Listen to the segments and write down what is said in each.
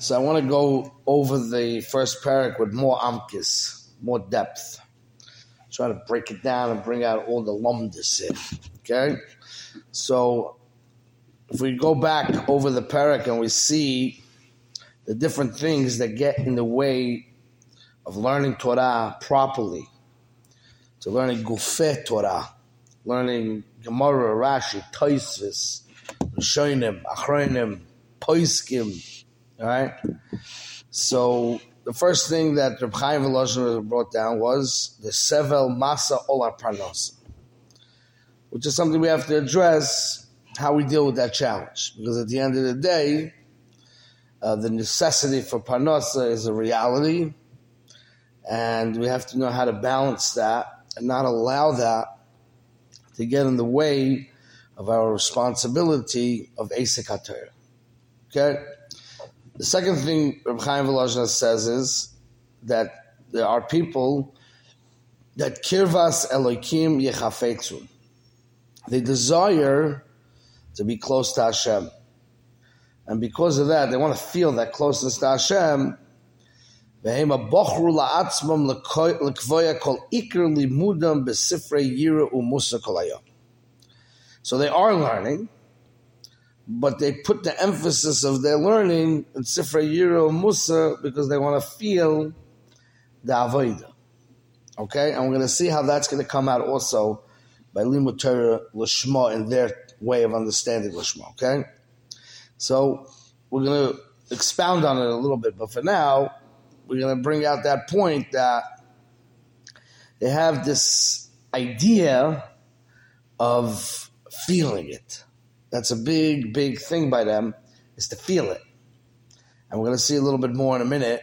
So I want to go over the first parak with more amkis, more depth. Try to break it down and bring out all the lumdis in. Okay? So if we go back over the parak and we see the different things that get in the way of learning Torah properly, to learning Gufet Torah, learning Gemara, Rashi, Toisvis, Rishonim, Achronim, Poiskim, all right? So the first thing that Reb Chaim Volozhin brought down was the Sevel Masa Ola Parnosa, which is something we have to address how we deal with that challenge. Because at the end of the day, uh, the necessity for Parnosa is a reality, and we have to know how to balance that and not allow that to get in the way of our responsibility of Asik Okay? The second thing Reb Chaim Volozhin says is that there are people that kirvas Elokim yechafetzu. They desire to be close to Hashem. And because of that, they want to feel that closeness to Hashem. So they are learning, but they put the emphasis of their learning in Sifra Yiro Musa because they want to feel the Avodah. Okay? And we're going to see how that's going to come out also by Limud Torah Lishma in their way of understanding Lishma. Okay? So we're going to expound on it a little bit, but for now, we're going to bring out that point that they have this idea of feeling it that's a big, big thing by them, is to feel it. And we're going to see a little bit more in a minute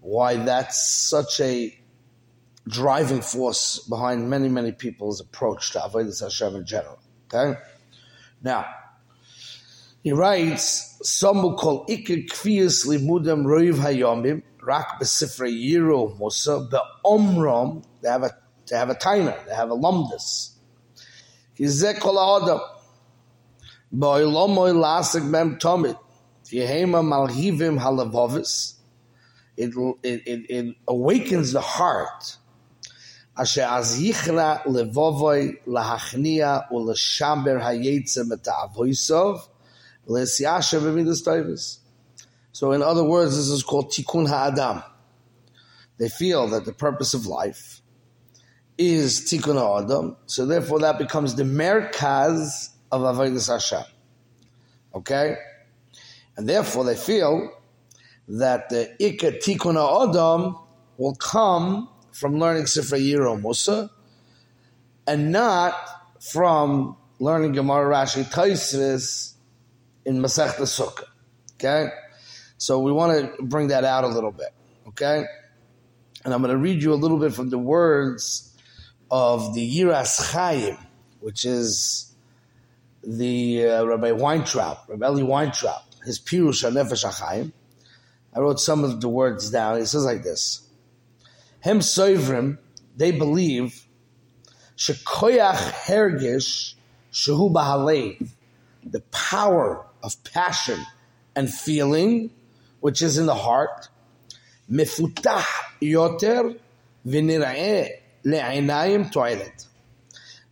why that's such a driving force behind many, many people's approach to Avodah Hashem in general. Okay? Now, he writes, some will call ikir kfiyas limudam roiv hayomim, rak besifre yiro musa, be'omrom, they have a, they have a timer, they have a lumdus. Kizek kol ha'odam, Boilomoy. It, it, it, awakens the heart. So in other words, this is called tikkun ha'adam. They feel that the purpose of life is tikkun ha'adam. So therefore that becomes the merkaz of Avodah Hashem. Okay? And therefore they feel that the Ikka Tikkun Adam will come from learning Sifra Yiro Musa and not from learning Gemara Rashi Taisvis in Masech Sukkah. Okay? So we want to bring that out a little bit. Okay? And I'm going to read you a little bit from the words of the Yiras Chaim, which is the uh, Rabbi Weintraub, Rabbi Eli Weintraub, his Pirush HaNefesh HaChaim. I wrote some of the words down. He says like this. Hem Soivrim, they believe, Shekoyach Hergish Shehu Bahalev, the power of passion and feeling, which is in the heart, Mefutah Yoter Vinira'eh Le'inayim Toilet.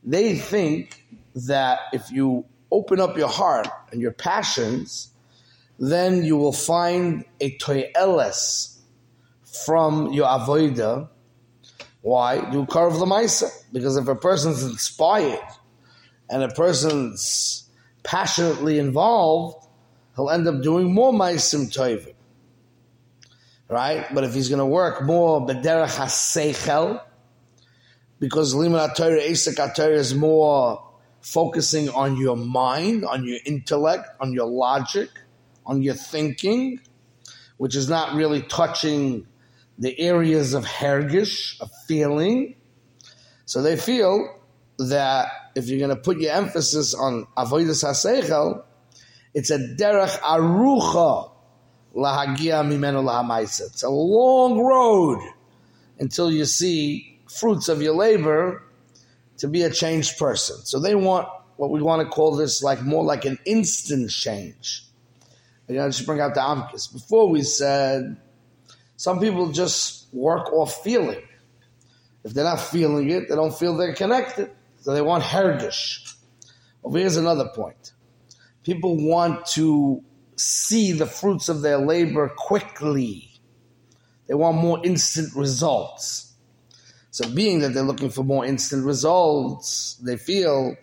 They think that if you open up your heart and your passions, then you will find a toyeles from your avoida. Why? You carve the maisa. Because if a person's inspired and a person's passionately involved, he'll end up doing more maisim toivim. Right? But if he's going to work more bederach haseichel, because limud Torah, Esek Torah is more focusing on your mind, on your intellect, on your logic, on your thinking, which is not really touching the areas of hergish, of feeling. So they feel that if you're going to put your emphasis on avodas haseichel, it's a derech arucha lahagia mimenu lahamaisa. It's a long road until you see fruits of your labor to be a changed person. So they want what we want to call this like more like an instant change. I gotta just bring out the Amkis. Before we said some people just work off feeling. If they're not feeling it, they don't feel they're connected. So they want hergish. Over here's another point. People want to see the fruits of their labor quickly. They want more instant results. So being that they're looking for more instant results, they feel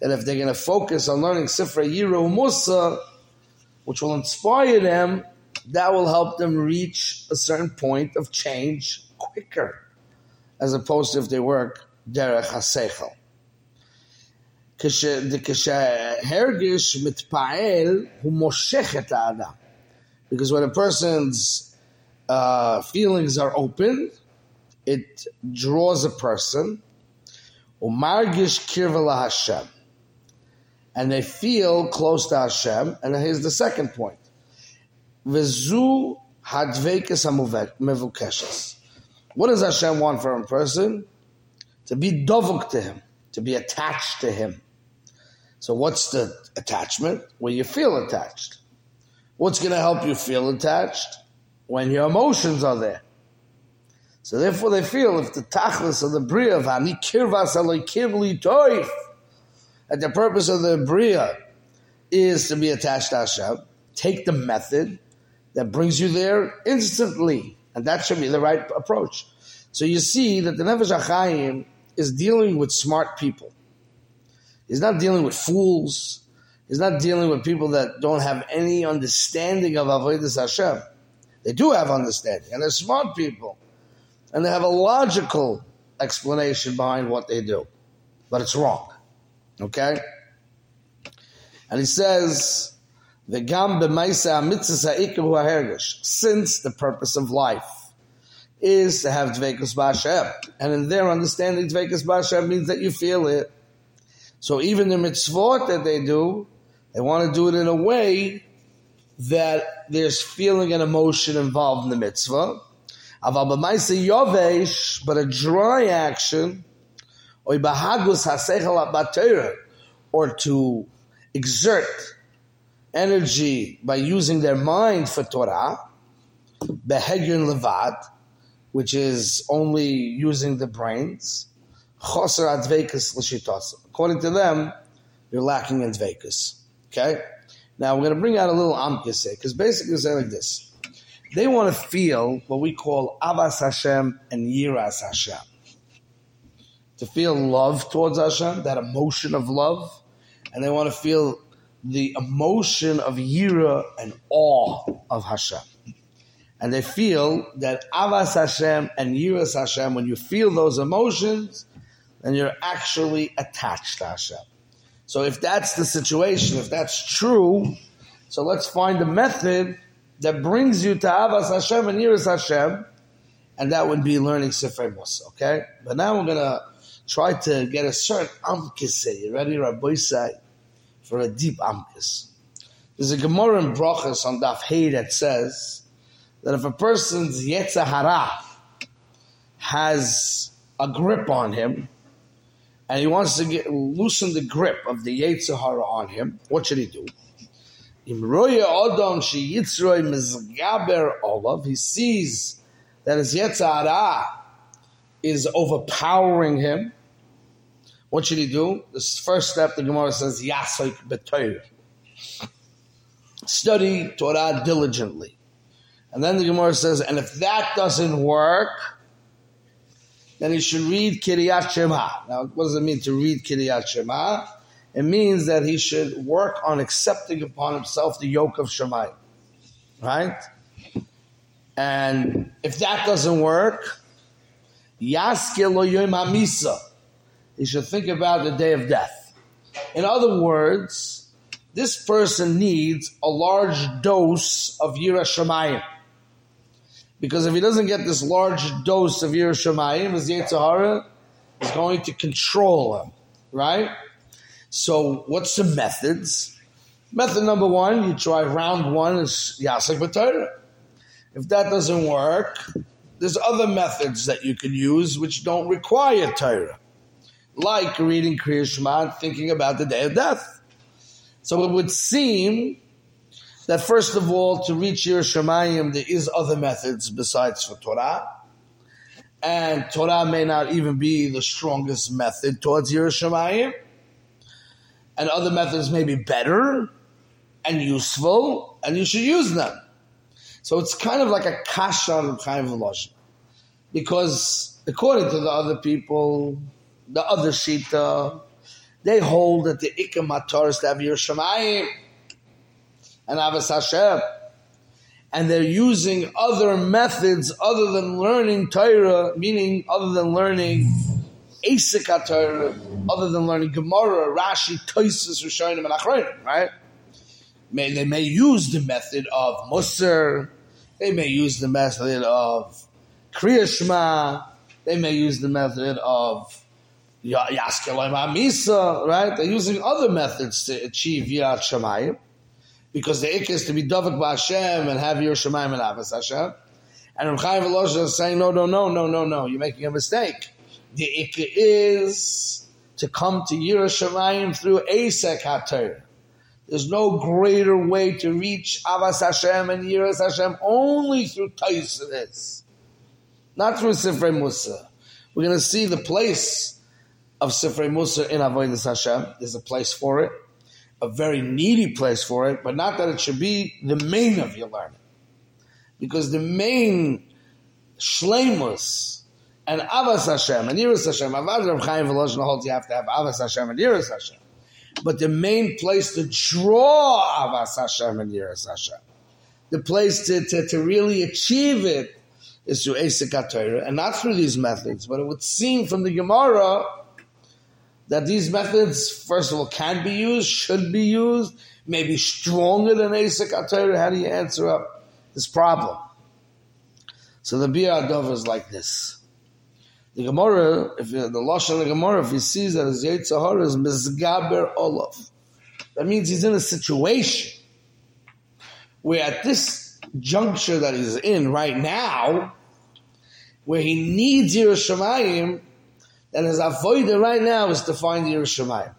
that if they're going to focus on learning Sifra Yiru Musa, which will inspire them, that will help them reach a certain point of change quicker, as opposed to if they work derech hasechel. כשהרגש מתפעל, הוא מושך את האדם. Because when a person's uh, feelings are open, it draws a person, umargish kirvala Hashem, and they feel close to Hashem. And here's the second point: v'zu hadvekes mevukeshes. What does Hashem want from a person? To be dovuk to Him, to be attached to Him. So what's the attachment? Well, you feel attached. What's going to help you feel attached? When your emotions are there. So therefore they feel if the tachlis of the bria of ani kirvas alikim li toif, that the purpose of the Bria is to be attached to Hashem, take the method that brings you there instantly. And that should be the right approach. So you see that the Nefesh HaChaim is dealing with smart people. He's not dealing with fools. He's not dealing with people that don't have any understanding of Avodah Hashem. They do have understanding, and they're smart people. And they have a logical explanation behind what they do. But it's wrong. Okay? And he says, the gam since the purpose of life is to have dvekus b'Hashem. And in their understanding, dvekus b'Hashem means that you feel it. So even the mitzvot that they do, they want to do it in a way that there's feeling and emotion involved in the mitzvah. But a dry action or to exert energy by using their mind for Torah, behegyun levad, which is only using the brains, choser advekas l'shitos. According to them, you're lacking in dvekas. Okay? Now we're going to bring out a little amkase, because basically it's like this. They want to feel what we call avas Hashem and yiras Hashem to feel love towards Hashem, that emotion of love, and they want to feel the emotion of yira and awe of Hashem. And they feel that avas Hashem and yiras Hashem, when you feel those emotions, then you're actually attached to Hashem. So if that's the situation, if that's true, so let's find a method that brings you to avas Hashem and yiras Hashem, and that would be learning Sifrei Musa, okay? But now we're going to try to get a certain amkis. You ready, Rabbi say, for a deep amkis? There's a Gemara in Brachas on Daf Hey that says that if a person's Yetzer Hara has a grip on him, and he wants to get loosen the grip of the Yetzer Hara on him, what should he do? He sees that his Yetzer Hara is overpowering him, what should he do? The first step, the Gemara says, Yasoik b'Torah. Study Torah diligently. And then the Gemara says, and if that doesn't work, then he should read Kriyas Shema. Now, what does it mean to read Kriyas Shema? It means that he should work on accepting upon himself the yoke of Shema. Right? And if that doesn't work, Hamisa. He should think about the day of death. In other words, this person needs a large dose of Yira Shemayim. Because if he doesn't get this large dose of Yira Shemayim, his Yetzirah is going to control him. Right? So, what's the methods? Method number one, you try round one is Yasek B'Torah. If that doesn't work, there's other methods that you can use which don't require Torah, like reading Kriya Shema thinking about the day of death. So it would seem that first of all, to reach Yiras Shamayim, there is other methods besides for Torah. And Torah may not even be the strongest method towards Yiras Shamayim. And other methods may be better and useful, and you should use them. So it's kind of like a kasha kind of lashon, because according to the other people, the other shita, they hold that the ikam matar is to have Yiras Shamayim and Avas Hashem. And they're using other methods other than learning Torah, meaning other than learning Asik Torah, other than learning Gemara, Rashi, Toisus, Rishonim, and Achronim, right? May, they may use the method of Musar, they may use the method of Kriyashma, they may use the method of Yaskeloim Misa, right? They're using other methods to achieve Yirat Shemayim because the ik is to be Davik Hashem and have your Shemaim and Avas Hashem. And Ramchai Velosh is saying, no, no, no, no, no, no, you're making a mistake. The ik is to come to Yiras Shamayim through Asek HaTorah. There's no greater way to reach Avas Hashem and Yiras Hashem only through Taisis. Not through Sifrei Musa. We're going to see the place of Sifrei Musa in Avodas Hashem. There's a place for it a very needy place for it, but not that it should be the main of your learning. Because the main shlemus and avas Hashem and yiras Hashem, avad Rav Chaim Volozhin holds you have to have avas Hashem and yiras Hashem. But the main place to draw avas Hashem and yiras Hashem, the place to, to, to really achieve it is through Esek Torah, and not through these methods. But it would seem from the Gemara that these methods, first of all, can be used, should be used, maybe stronger than Asik Atayr. How do you answer up this problem? So the Adov is like this. The Gemara, if the Lashon of the Gemara, if he sees that his Yetzirah is Mizgaber Olaf, that means he's in a situation where at this juncture that he's in right now, where he needs Yiras Shamayim, then his avoider right now is to find Yiras Shamayim.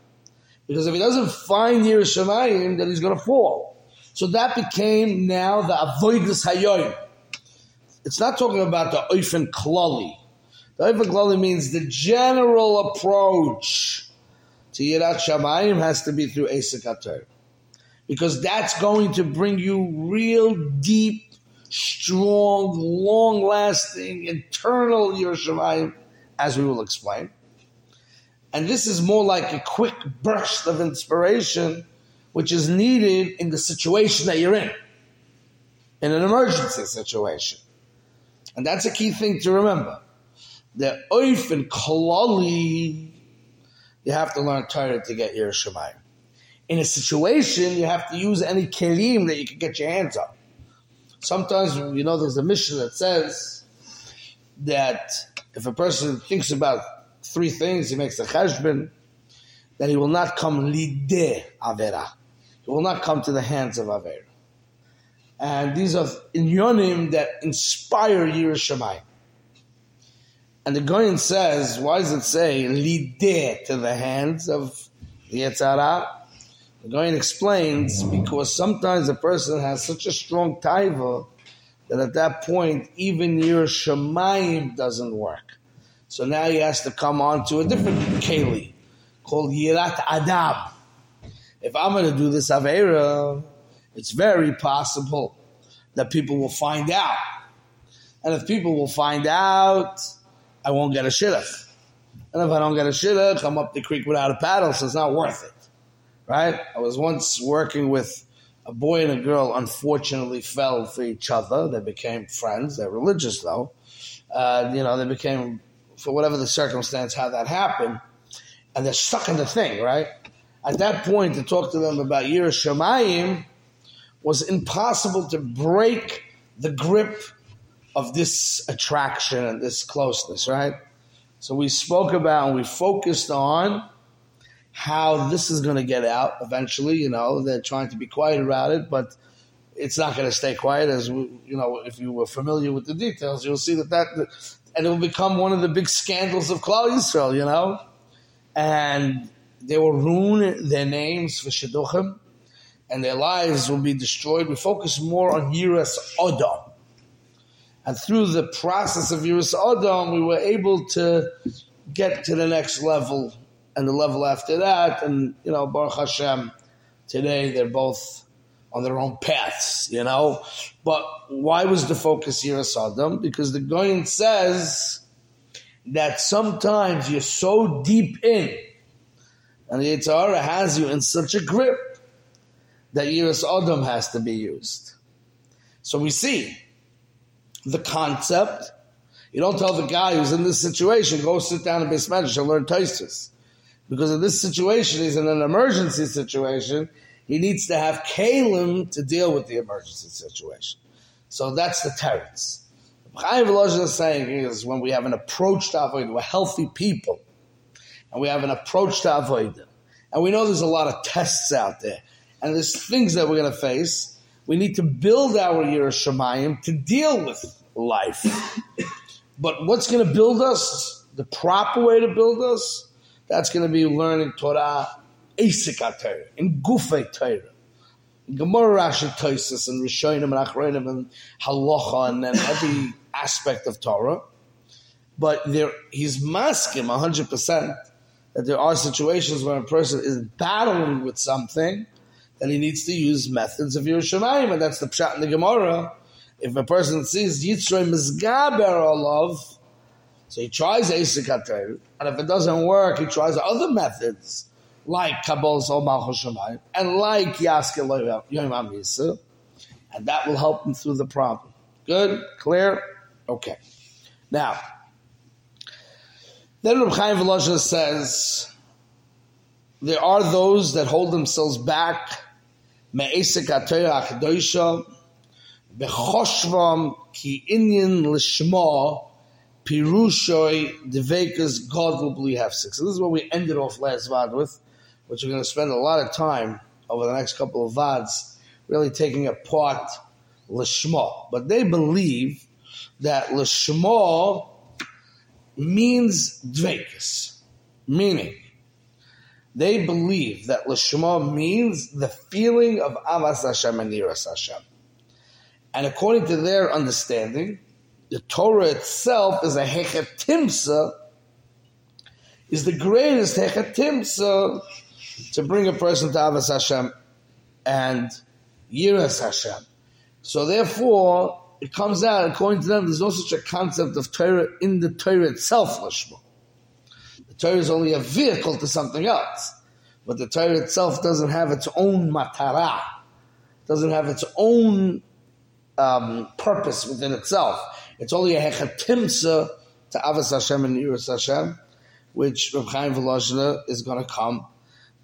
Because if he doesn't find Yiras Shamayim, then he's going to fall. So that became now the avoidus hayoim. It's not talking about the oifen klali. The oifen klali means the general approach to Yirat Shamayim has to be through Esek Because that's going to bring you real deep, strong, long-lasting, eternal Yiras Shamayim as we will explain. And this is more like a quick burst of inspiration, which is needed in the situation that you're in, in an emergency situation. And that's a key thing to remember. The oif and kolali, you have to learn Torah to get your Shemayim. In a situation, you have to use any kelim that you can get your hands on. Sometimes, you know, there's a Mishnah that says that if a person thinks about three things, he makes a cheshbon, then he will not come lideh avera. He will not come to the hands of avera. And these are inyonim that inspire Yiras Shamayim. And the Goyen says, why does it say lideh to the hands of the Yetzirah? The Goyen explains because sometimes a person has such a strong taiva that at that point even your Shemaim doesn't work. So now he has to come on to a different keli called Yirat Adam. If I'm going to do this Avera, it's very possible that people will find out. And if people will find out, I won't get a shidduch. And if I don't get a shidduch, I'm up the creek without a paddle, so it's not worth it. Right? I was once working with a boy and a girl unfortunately fell for each other. They became friends. They're religious though. Uh, you know, they became, for whatever the circumstance, how that happened, and they're stuck in the thing, right? At that point, to talk to them about Yir Shemayim was impossible to break the grip of this attraction and this closeness, right? So we spoke about and we focused on how this is going to get out eventually. You know, they're trying to be quiet about it, but it's not going to stay quiet. As we, you know, if you were familiar with the details, you'll see that that and it will become one of the big scandals of Klal Yisrael. You know, and they will ruin their names for shidduchim, and their lives will be destroyed. We focus more on Yiras Adam. And through the process of Yiras Adam, we were able to get to the next level and the level after that. And, you know, Baruch Hashem, today they're both on their own paths, you know. But why was the focus of Sodom? Because the Goyen says that sometimes you're so deep in, and the Yitzhara has you in such a grip that Yiras Adam has to be used. So we see the concept. You don't tell the guy who's in this situation, go sit down and in Bismedish and learn Toystus. Because in this situation, he's in an emergency situation. He needs to have Kalim to deal with the emergency situation. So that's the terrence. Chaim Volozhin is saying is when we have an approach to avoid, we're healthy people, and we have an approach to avoid them. And we know there's a lot of tests out there, and there's things that we're going to face. We need to build our Yiras Shamayim to deal with life. but what's going to build us? The proper way to build us that's going to be learning Torah, Asik Torah, in Gufay Torah. Gemara Rashi Toisus and Rishonim and Achronim and Halacha and then every aspect of Torah. But there, he's masking 100% that there are situations where a person is battling with something that he needs to use methods of Yiras Shamayim, and that's the Pshat in the Gemara. If a person sees Yitzray Mizgaber love, so he tries Asik and if it doesn't work, he tries other methods like Kabbalah Sol Malchus and like Yaskil Yom and that will help him through the problem. Good, clear, okay. Now, then Reb Chaim says there are those that hold themselves back. Me'esek Atoya Achadoisha bechoshvam ki inyan lishma Pirushoi Devekas God will have six. So this is what we ended off last Vad with, which we're going to spend a lot of time over the next couple of Vads really taking apart Lishma. But they believe that Lishma means Dvekas, meaning they believe that Lishma means the feeling of Avas Hashem and Yiras Hashem. And according to their understanding, the Torah itself is a hechetimsa, is the greatest hechetimsa to bring a person to Avas Hashem and Yiras Hashem. So therefore, it comes out, according to them, there's no such a concept of Torah in the Torah itself, Lashma. The Torah is only a vehicle to something else. But the Torah itself doesn't have its own matara, doesn't have its own um, purpose within itself. It's only a hechatimsa to Avas Hashem and Yiras Hashem, which Rav Chaim Volozhina is going to come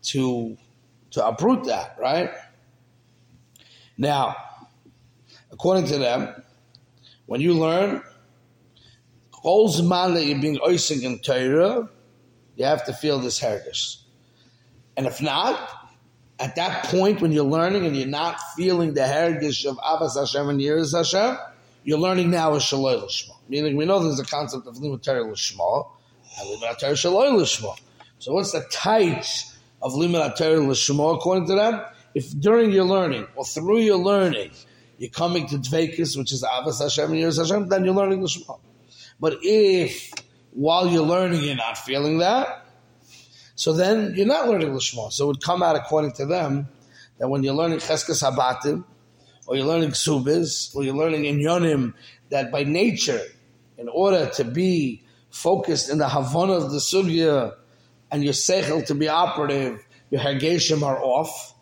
to to uproot that, right? Now, according to them, when you learn all man that you're being oising in Torah, you have to feel this hergish. And if not, at that point when you're learning and you're not feeling the hergish of Avas Hashem and Yiras Hashem, you're learning now is Shaloi Lishma. Meaning we know there's a concept of Limud Torah Lishma and Limud Torah Shaloi Lishma. So what's the type of Limud Torah Lishma according to them? If during your learning or through your learning you're coming to Dvekis, which is Avas Hashem and Yiras Hashem, then you're learning Lishma. But if while you're learning you're not feeling that, so then you're not learning Lishma. So it would come out according to them that when you're learning Cheskes Habatim, or you're learning subis, or you're learning in yonim, that by nature, in order to be focused in the havana of the sugya, and your seichel to be operative, your hageshim are off,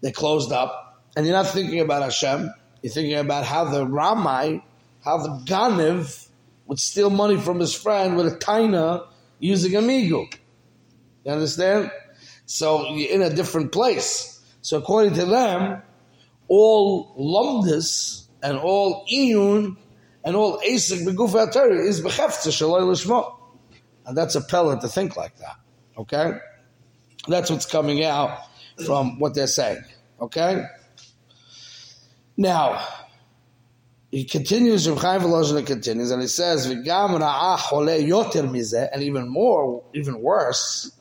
they're closed up, and you're not thinking about Hashem, you're thinking about how the Ramai, how the Ganiv would steal money from his friend with a taina using a migu. You understand? So you're in a different place. So according to them, all lumdus and all iyun and all asik beguf is bechefza shaloi lishma. And that's a pellet to think like that. Okay? That's what's coming out from what they're saying. Okay? Now, he continues, Reb Chaim continues, and he says, "V'gam ra'ah chole yoter mizeh," and even more, even worse,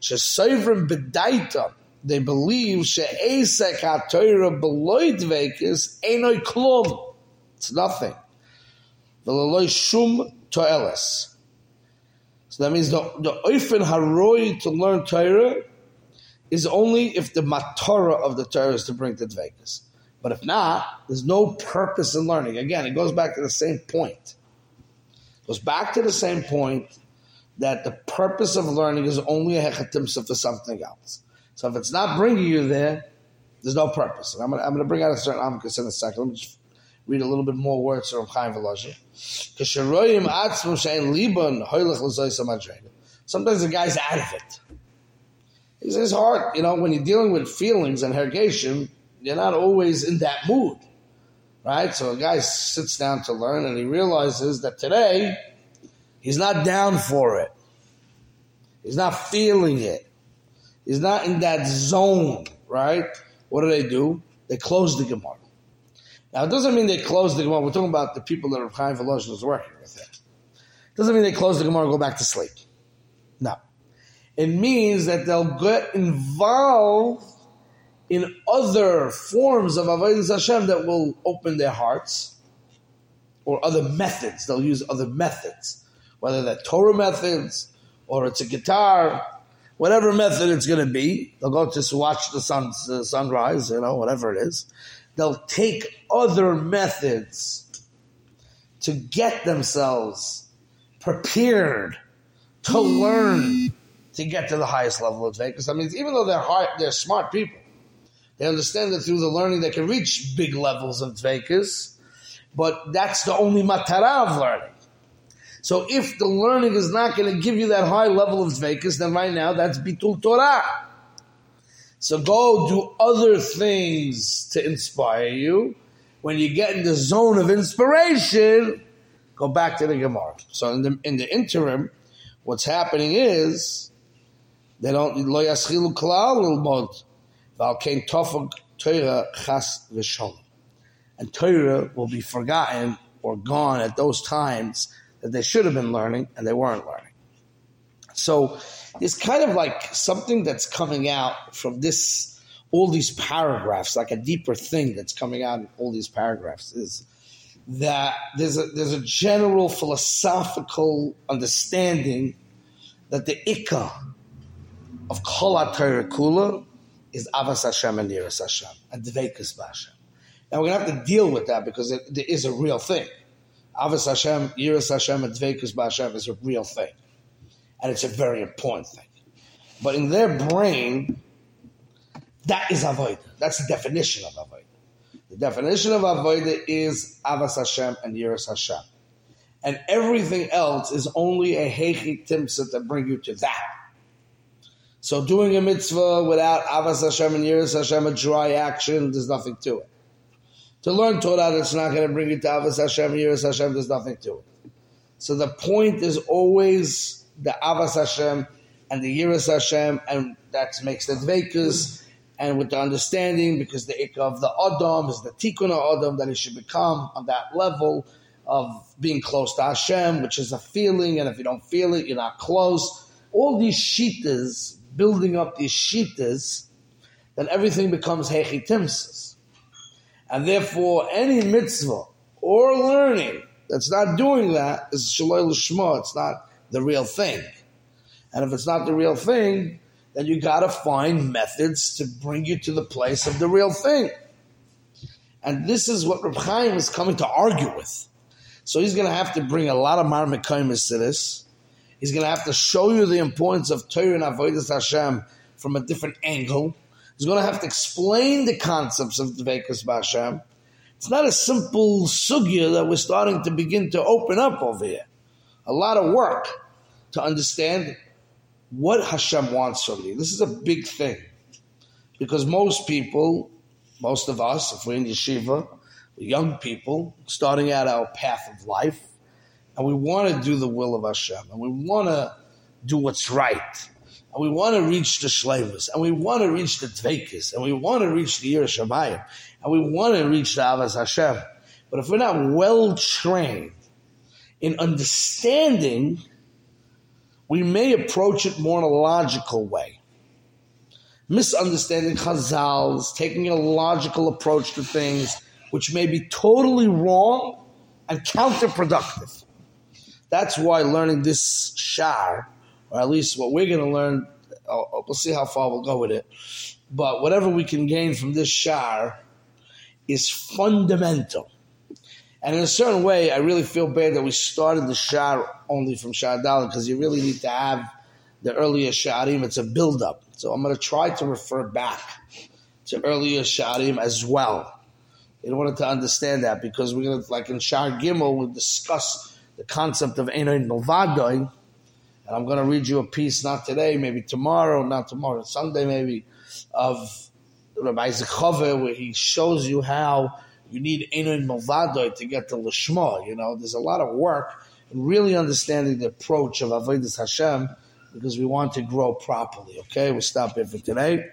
shesoivrim bedaita they believe she she'esek ha'toira beloy dveikis enoi klum. It's nothing. V'leloi shum to'eles. So that means the, the oifen haroi to learn Torah is only if the matara of the Torah is to bring to dveikis. But if not, there's no purpose in learning. Again, it goes back to the same point. It goes back to the same point that the purpose of learning is only a hechatimsa for something else. So if it's not bringing you there, there's no purpose. And I'm going to bring out a certain amikas in a second. Let me just read a little bit more words from Chaim Volozhin. Sometimes the guy's out of it. It's his heart. You know, when you're dealing with feelings and hergation, you're not always in that mood. Right? So a guy sits down to learn and he realizes that today he's not down for it. He's not feeling it. He's not in that zone, right? What do they do? They close the Gemara. Now, it doesn't mean they close the Gemara. We're talking about the people that Chaim Volozhin is working with. It doesn't mean they close the Gemara and go back to sleep. No. It means that they'll get involved in other forms of Avodah Hashem that will open their hearts, or other methods. They'll use other methods, whether they're Torah methods, or it's a guitar, whatever method it's going to be. They'll go to watch the sun, uh, sunrise, you know, whatever it is. They'll take other methods to get themselves prepared to learn to get to the highest level of Vekas. I mean, even though they're they're smart people, they understand that through the learning they can reach big levels of Vekas, but that's the only matara of learning. So if the learning is not going to give you that high level of Zvekas, then right now that's Bitul Torah. So go do other things to inspire you. When you get in the zone of inspiration, go back to the Gemara. So in the, in the interim, what's happening is they don't lilmod val kein tofuk Torah chas v'shalom, and Torah will be forgotten or gone at those times that they should have been learning and they weren't learning. So it's kind of like something that's coming out from this, all these paragraphs, like a deeper thing that's coming out in all these paragraphs is that there's a, there's a general philosophical understanding that the ikka of Kol Kula is Avas Hashem and Yiras Hashem and Dveikus Hashem. Now we're to have to deal with that because it, it is a real thing. Avos Hashem, Yiras Hashem, and Dveikus B'Hashem is a real thing. And it's a very important thing. But in their brain, that is Avodah. That's the definition of Avodah. The definition of Avodah is Avos Hashem and Yiras Hashem. And everything else is only a Hechi Timsa to bring you to that. So doing a mitzvah without Avas Hashem and Yiras Hashem, a dry action, there's nothing to it. To learn Torah that's not going to bring you to Avas Hashem, Yiras Hashem, there's nothing to it. So the point is always the Avas Hashem and the Yiras Hashem, and that makes the Dveikus, and with the understanding, because the Ik of the Adam is the Tikkun Adam, that he should become on that level of being close to Hashem, which is a feeling, and if you don't feel it, you're not close. All these shitas, building up these shitas, then everything becomes hechitimsis. And therefore, any mitzvah or learning that's not doing that is shaloi l'shma. It's not the real thing. And if it's not the real thing, then you got to find methods to bring you to the place of the real thing. And this is what Reb Chaim is coming to argue with. So he's going to have to bring a lot of marmikaimis to this. He's going to have to show you the importance of Torah and Avodah Hashem from a different angle. He's going to have to explain the concepts of Dveikus B'Hashem. It's not a simple sugya that we're starting to begin to open up over here. A lot of work to understand what Hashem wants from you. This is a big thing. Because most people, most of us, if we're in yeshiva, young people, starting out our path of life, and we want to do the will of Hashem, and we want to do what's right and we want to reach the shleimus, and we want to reach the tvekis, and we want to reach the Yiras Shamayim, and we want to reach the Avas Hashem. But if we're not well trained in understanding, we may approach it more in a logical way. misunderstanding Chazals, taking a logical approach to things, which may be totally wrong and counterproductive. That's why learning this shar, or at least what we're going to learn, uh, we'll see how far we'll go with it. But whatever we can gain from this shar is fundamental. And in a certain way, I really feel bad that we started the shar only from shar because you really need to have the earlier sharim. It's a build-up. So I'm going to try to refer back to earlier sharim as well in order to understand that because we're going to, like in Shar Gimel, we'll discuss the concept of Einoin Milvadoi. And I'm going to read you a piece, not today, maybe tomorrow, not tomorrow, Sunday maybe, of Rabbi Isaac where he shows you how you need Einoin Milvadoi to get to Lishma. You know, there's a lot of work in really understanding the approach of Avodah Hashem because we want to grow properly. Okay, we'll stop here for today.